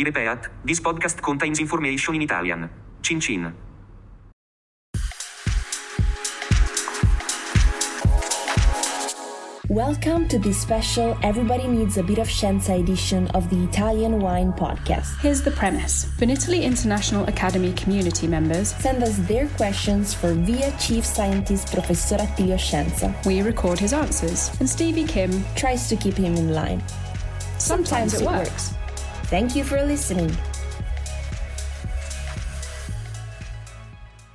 I repeat, this podcast contains information in Italian. Cin cin. Welcome to this special Everybody Needs a Bit of Scienza edition of the Italian Wine Podcast. Here's the premise Vinitaly International Academy community members Send us their questions for via Chief Scientist Professor Attilio Scienza. We record his answers, and Stevie Kim Tries to keep him in line. sometimes, it works. Thank you for listening.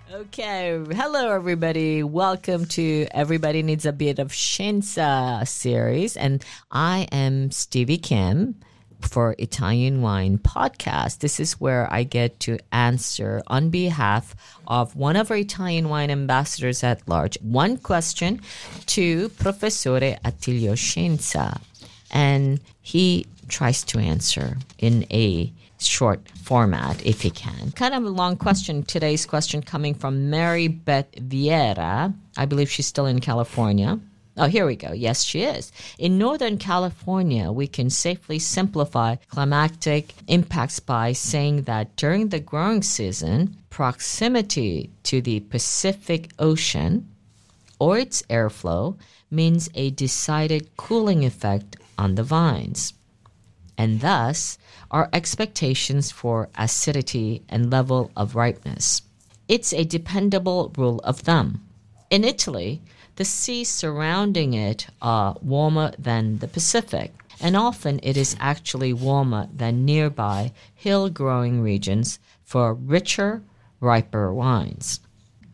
Okay, hello everybody. Welcome to Everybody Needs a Bit of Scienza series, and I am Stevie Kim for Italian Wine Podcast. This is where I get to answer on behalf of one of our Italian wine ambassadors at large one question to Professore Attilio Scienza, and he tries to answer in a short format if he can. Kind of a long question. Today's question coming from Mary Beth Vieira. I believe she's still in California. Oh, here we go. Yes, she is. In Northern California, we can safely simplify climatic impacts by saying that during the growing season, proximity to the Pacific Ocean or its airflow means a decided cooling effect on the vines and thus our expectations for acidity and level of ripeness. It's a dependable rule of thumb. In Italy, the seas surrounding it are warmer than the Pacific, and often it is actually warmer than nearby hill growing regions for richer, riper wines.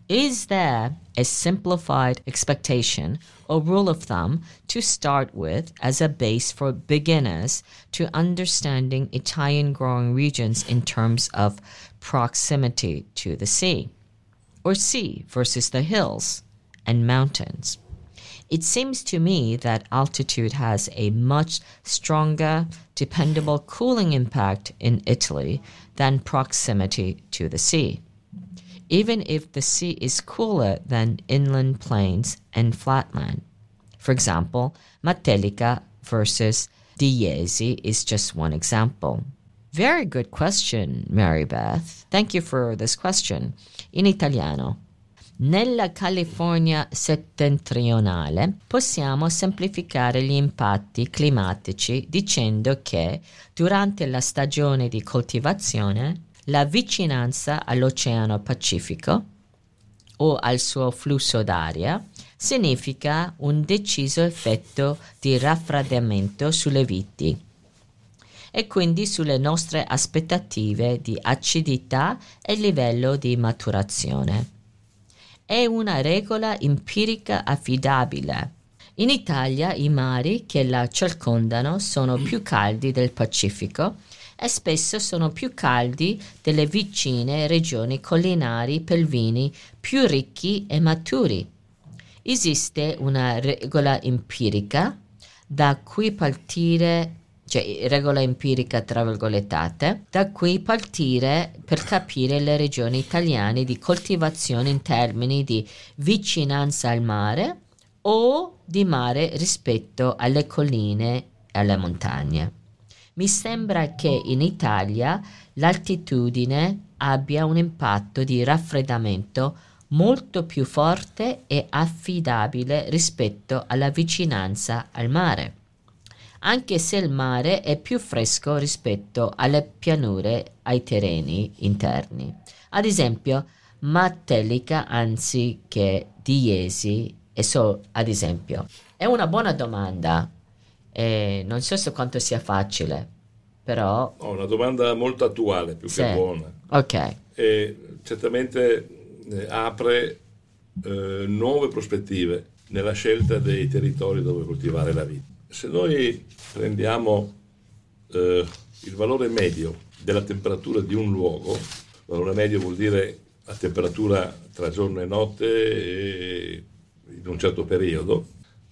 Is there a simplified expectation or rule of thumb to start with as a base for beginners to understanding Italian growing regions in terms of proximity to the sea? Or sea versus the hills and mountains? It seems to me that altitude has a much stronger, dependable cooling impact in Italy than proximity to the sea even if the sea is cooler than inland plains and flatland. For example, Matelica versus Diesi is just one example. Very good question, Mary Beth. Thank you for this question. In italiano. Nella California settentrionale possiamo semplificare gli impatti climatici dicendo che durante la stagione di coltivazione la vicinanza all'Oceano Pacifico o al suo flusso d'aria significa un deciso effetto di raffreddamento sulle viti e quindi sulle nostre aspettative di acidità e livello di maturazione. È una regola empirica affidabile. In Italia i mari che la circondano sono più caldi del Pacifico e spesso sono più caldi delle vicine regioni collinari pelvini più ricchi e maturi. Esiste una regola empirica da cui partire cioè regola empirica tra virgolettate, da cui partire per capire le regioni italiane di coltivazione in termini di vicinanza al mare o di mare rispetto alle colline e alle montagne. Mi sembra che in Italia l'altitudine abbia un impatto di raffreddamento molto più forte e affidabile rispetto alla vicinanza al mare, anche se il mare è più fresco rispetto alle pianure ai terreni interni. Ad esempio, Matelica anziché Diesi e so, ad esempio. È una buona domanda e non so se quanto sia facile, però... Ho una domanda molto attuale, più Sì. che buona. Ok, E certamente eh, apre eh, nuove prospettive nella scelta dei territori dove coltivare la vita. Se noi prendiamo eh, il valore medio della temperatura di un luogo, valore medio vuol dire la temperatura tra giorno e notte e in un certo periodo,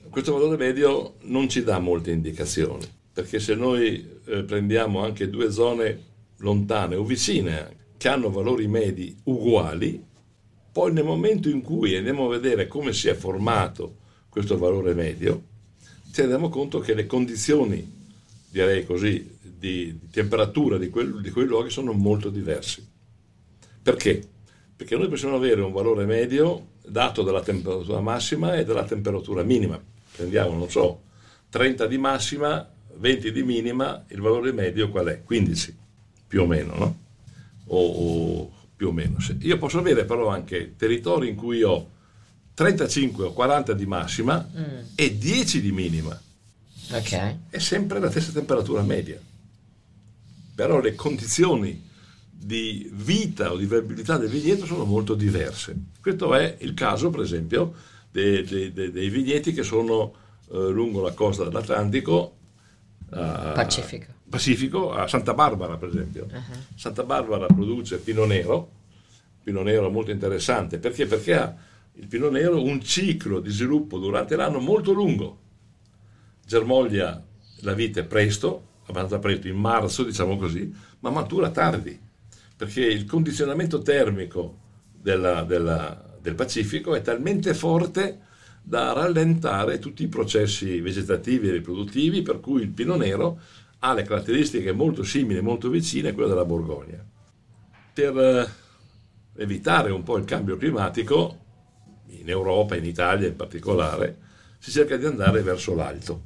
questo valore medio non ci dà molte indicazioni, perché se noi eh, prendiamo anche due zone lontane o vicine che hanno valori medi uguali, poi nel momento in cui andiamo a vedere come si è formato questo valore medio, ci rendiamo conto che le condizioni, direi così, di, di temperatura di, quel, di quei luoghi sono molto diversi. Perché? Perché noi possiamo avere un valore medio dato dalla temperatura massima e dalla temperatura minima. Prendiamo, non so, 30 di massima, 20 di minima, il valore medio qual è? 15, più o meno, no? O, o più o meno. Io posso avere però anche territori in cui ho 35 o 40 di massima mm. e 10 di minima. Ok. È sempre la stessa temperatura media. Però le condizioni di vita o di viabilità del vigneto sono molto diverse. Questo è il caso, per esempio, dei, dei, dei vigneti che sono eh, lungo la costa dell'Atlantico. A Pacifico. Pacifico, a Santa Barbara, per esempio. Uh-huh. Santa Barbara produce Pino Nero, Pino Nero molto interessante, perché? Perché ha il pino nero un ciclo di sviluppo durante l'anno molto lungo. Germoglia la vite presto, abbastanza presto, in marzo diciamo così, ma matura tardi, perché il condizionamento termico della, della, del Pacifico è talmente forte da rallentare tutti i processi vegetativi e riproduttivi, per cui il pino nero ha le caratteristiche molto simili, molto vicine a quelle della Borgogna. Per eh, evitare un po' il cambio climatico, in Europa, in Italia in particolare, si cerca di andare verso l'alto,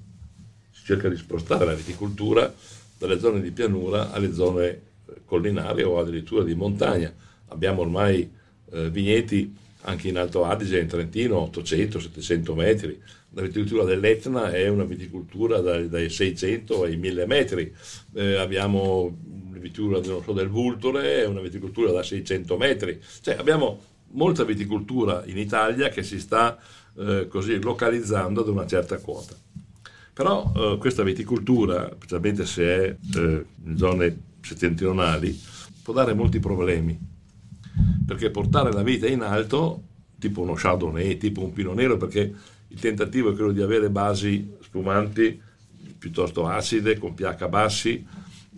si cerca di spostare la viticoltura dalle zone di pianura alle zone collinari o addirittura di montagna. Abbiamo ormai eh, vigneti anche in Alto Adige, in Trentino, 800-700 metri. La viticoltura dell'Etna è una viticoltura dai, dai 600 ai 1000 metri. Eh, abbiamo la viticoltura so, del Vulture, è una viticoltura da 600 metri. Cioè abbiamo molta viticoltura in Italia che si sta eh, così localizzando ad una certa quota. Però eh, questa viticoltura, specialmente se è eh, in zone settentrionali, può dare molti problemi, perché portare la vita in alto, tipo uno Chardonnay, tipo un Pino Nero, perché il tentativo è quello di avere basi spumanti piuttosto acide, con pH bassi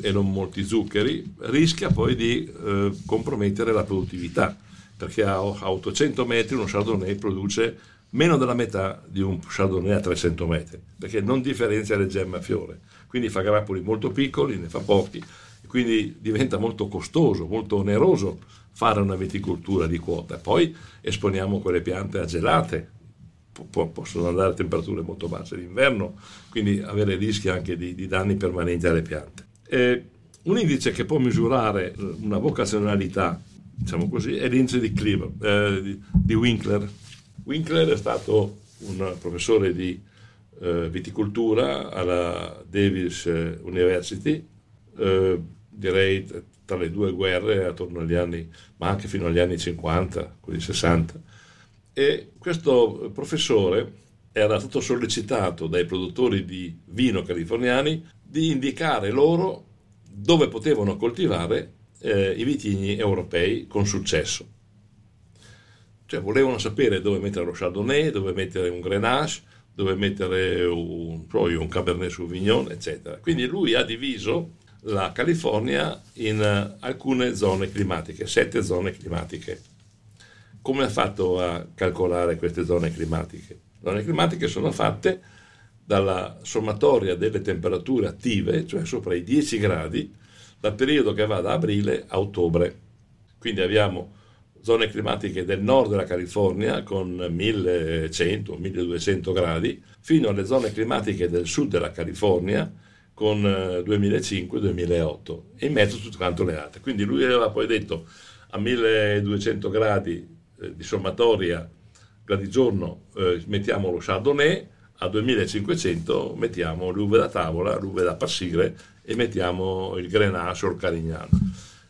e non molti zuccheri, rischia poi di eh, compromettere la produttività perché a 800 metri uno Chardonnay produce meno della metà di un Chardonnay a 300 metri, perché non differenzia le gemme a fiore, quindi fa grappoli molto piccoli, ne fa pochi, quindi diventa molto costoso, molto oneroso fare una viticoltura di quota. Poi esponiamo quelle piante a gelate, possono andare a temperature molto basse d'inverno, quindi avere rischi anche di, di danni permanenti alle piante. E un indice che può misurare una vocazionalità diciamo così, è l'indice di, Cleaver, eh, di, di, Winkler. Winkler è stato un professore di eh, viticoltura alla Davis University, eh, direi tra le due guerre, attorno agli anni, ma anche fino agli anni 50, quelli 60. E questo professore era stato sollecitato dai produttori di vino californiani di indicare loro dove potevano coltivare eh, i vitigni europei con successo. Cioè volevano sapere dove mettere lo Chardonnay, dove mettere un Grenache, dove mettere un, un Cabernet Sauvignon, eccetera. Quindi lui ha diviso la California in uh, alcune zone climatiche, sette zone climatiche. Come ha fatto a calcolare queste zone climatiche? Le zone climatiche sono fatte dalla sommatoria delle temperature attive, cioè sopra i 10 gradi, dal periodo che va da aprile a ottobre. Quindi abbiamo zone climatiche del nord della California con 1100-1200 gradi, fino alle zone climatiche del sud della California con 2005-2008 eh, e in mezzo tutto quanto le altre. Quindi lui aveva poi detto a 1200 gradi eh, di sommatoria gradi giorno eh, mettiamo lo Chardonnay, a 2500 mettiamo l'uve da tavola, l'uve da passire e mettiamo il Grenache o il Carignano.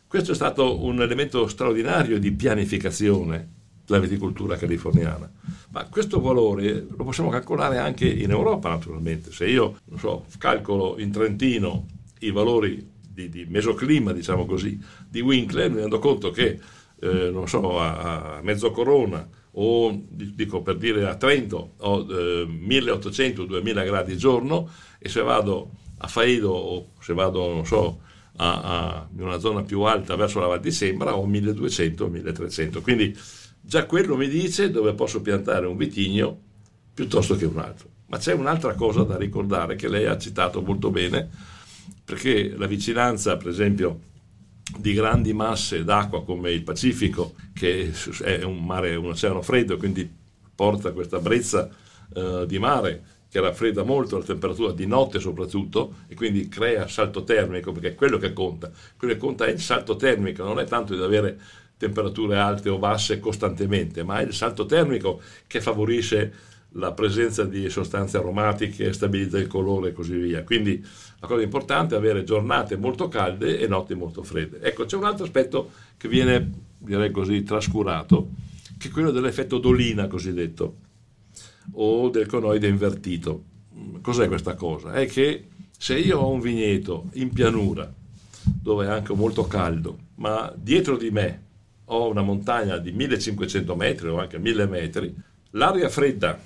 Questo è stato un elemento straordinario di pianificazione della viticoltura californiana. Ma questo valore lo possiamo calcolare anche in Europa, naturalmente. Se io so, calcolo in Trentino i valori di, di mesoclima, diciamo così, di Winkler, mi rendo conto che, eh, non so, a, a mezzocorona o dico per dire a Trento ho eh, 1800-2000 gradi al giorno e se vado a Faido o se vado, non so, a, a, in una zona più alta verso la Val di Sembra ho 1200-1300. Quindi già quello mi dice dove posso piantare un vitigno piuttosto che un altro. Ma c'è un'altra cosa da ricordare che lei ha citato molto bene, perché la vicinanza, per esempio, di grandi masse d'acqua come il Pacifico, che è un mare, un oceano freddo, quindi porta questa brezza eh, di mare che raffredda molto la temperatura di notte soprattutto e quindi crea salto termico, perché è quello che conta. Quello che conta è il salto termico, non è tanto di avere temperature alte o basse costantemente, ma è il salto termico che favorisce la presenza di sostanze aromatiche, stabilizza il colore e così via. Quindi la cosa importante è avere giornate molto calde e notti molto fredde. Ecco, c'è un altro aspetto che viene, direi così, trascurato, che è quello dell'effetto dolina cosiddetto, o del conoide invertito. Cos'è questa cosa? È che se io ho un vigneto in pianura, dove è anche molto caldo, ma dietro di me ho una montagna di 1500 metri o anche 1000 metri, l'aria fredda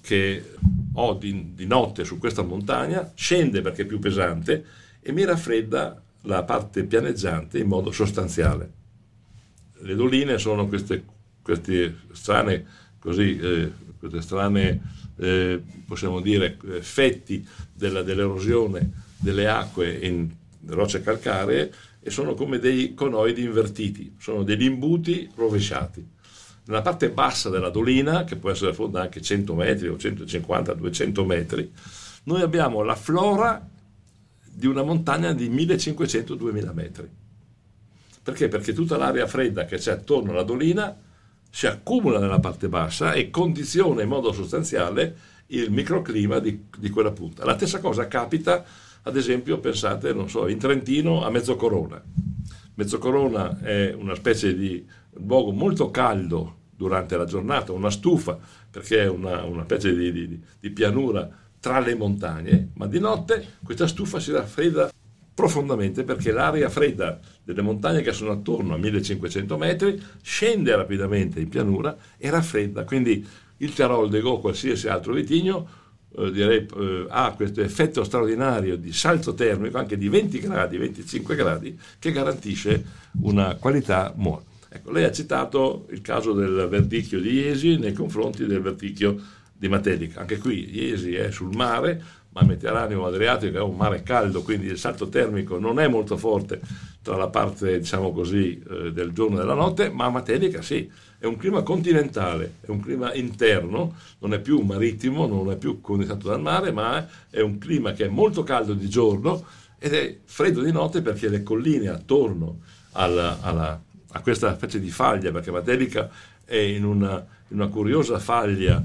che ho di, di notte su questa montagna scende perché è più pesante e mi raffredda la parte pianeggiante in modo sostanziale. Le doline sono queste, queste strane, così, eh, queste strane eh, possiamo dire, effetti della, dell'erosione delle acque in rocce calcaree e sono come dei conoidi invertiti, sono degli imbuti rovesciati nella parte bassa della dolina, che può essere fonda anche 100 metri o 150, 200 metri, noi abbiamo la flora di una montagna di 1500-2000 metri. Perché? Perché tutta l'aria fredda che c'è attorno alla dolina si accumula nella parte bassa e condiziona in modo sostanziale il microclima di, di quella punta. La stessa cosa capita, ad esempio, pensate, non so, in Trentino a Mezzocorona. Mezzocorona è una specie di luogo molto caldo durante la giornata, una stufa, perché è una, una specie di, di, di pianura tra le montagne, ma di notte questa stufa si raffredda profondamente perché l'aria fredda delle montagne che sono attorno a 1500 metri scende rapidamente in pianura e raffredda. Quindi il Tirol de Go, qualsiasi altro vitigno, eh, direi, eh, ha questo effetto straordinario di salto termico, anche di 20 gradi, 25 gradi, che garantisce una qualità buona. Ecco, lei ha citato il caso del verdicchio di Iesi nei confronti del verdicchio di Matelica. Anche qui Iesi è sul mare, ma il Mediterraneo Adriatico è un mare caldo, quindi il salto termico non è molto forte tra la parte, diciamo così, eh, del giorno e della notte, ma Matelica sì, è un clima continentale, è un clima interno, non è più marittimo, non è più condensato dal mare, ma è un clima che è molto caldo di giorno ed è freddo di notte perché le colline attorno alla, alla a questa specie di faglia, perché Matelica è in una, in una curiosa faglia,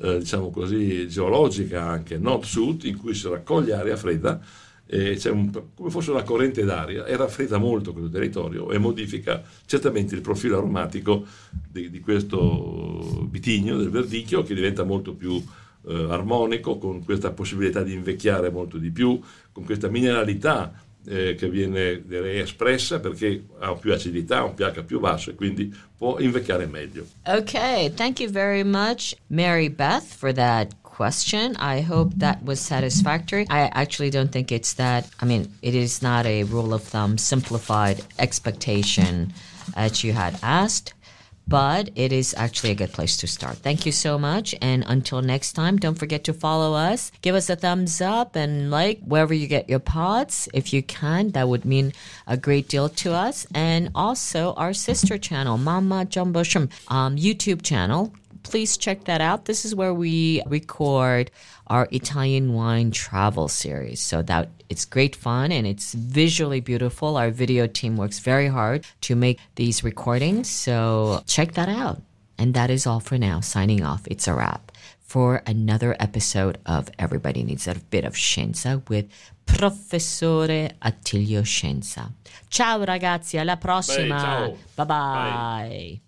eh, diciamo così, geologica anche, nord-sud, in cui si raccoglie aria fredda, e c'è un, come fosse una corrente d'aria, e raffredda molto questo territorio e modifica certamente il profilo aromatico di, di questo vitigno, del verdicchio, che diventa molto più eh, armonico, con questa possibilità di invecchiare molto di più, con questa mineralità eh, che viene direi, espressa perché ha più acidità, un pH più basso e quindi può invecchiare meglio. Okay, thank you very much, Mary Beth, for that question. I hope that was satisfactory. I actually don't think it's that, I mean, it is not a rule of thumb simplified expectation that you had asked but it is actually a good place to start. Thank you so much. And until next time, don't forget to follow us. Give us a thumbs up and like wherever you get your pods. If you can, that would mean a great deal to us. And also our sister channel, Mama Jumbo Shum, um, YouTube channel please check that out. This is where we record our Italian wine travel series. So that it's great fun and it's visually beautiful. Our video team works very hard to make these recordings. So check that out. And that is all for now. Signing off. It's a wrap for another episode of Everybody Needs a Bit of Scienza with Professore Attilio Scienza. Ciao ragazzi, alla prossima. Bye bye.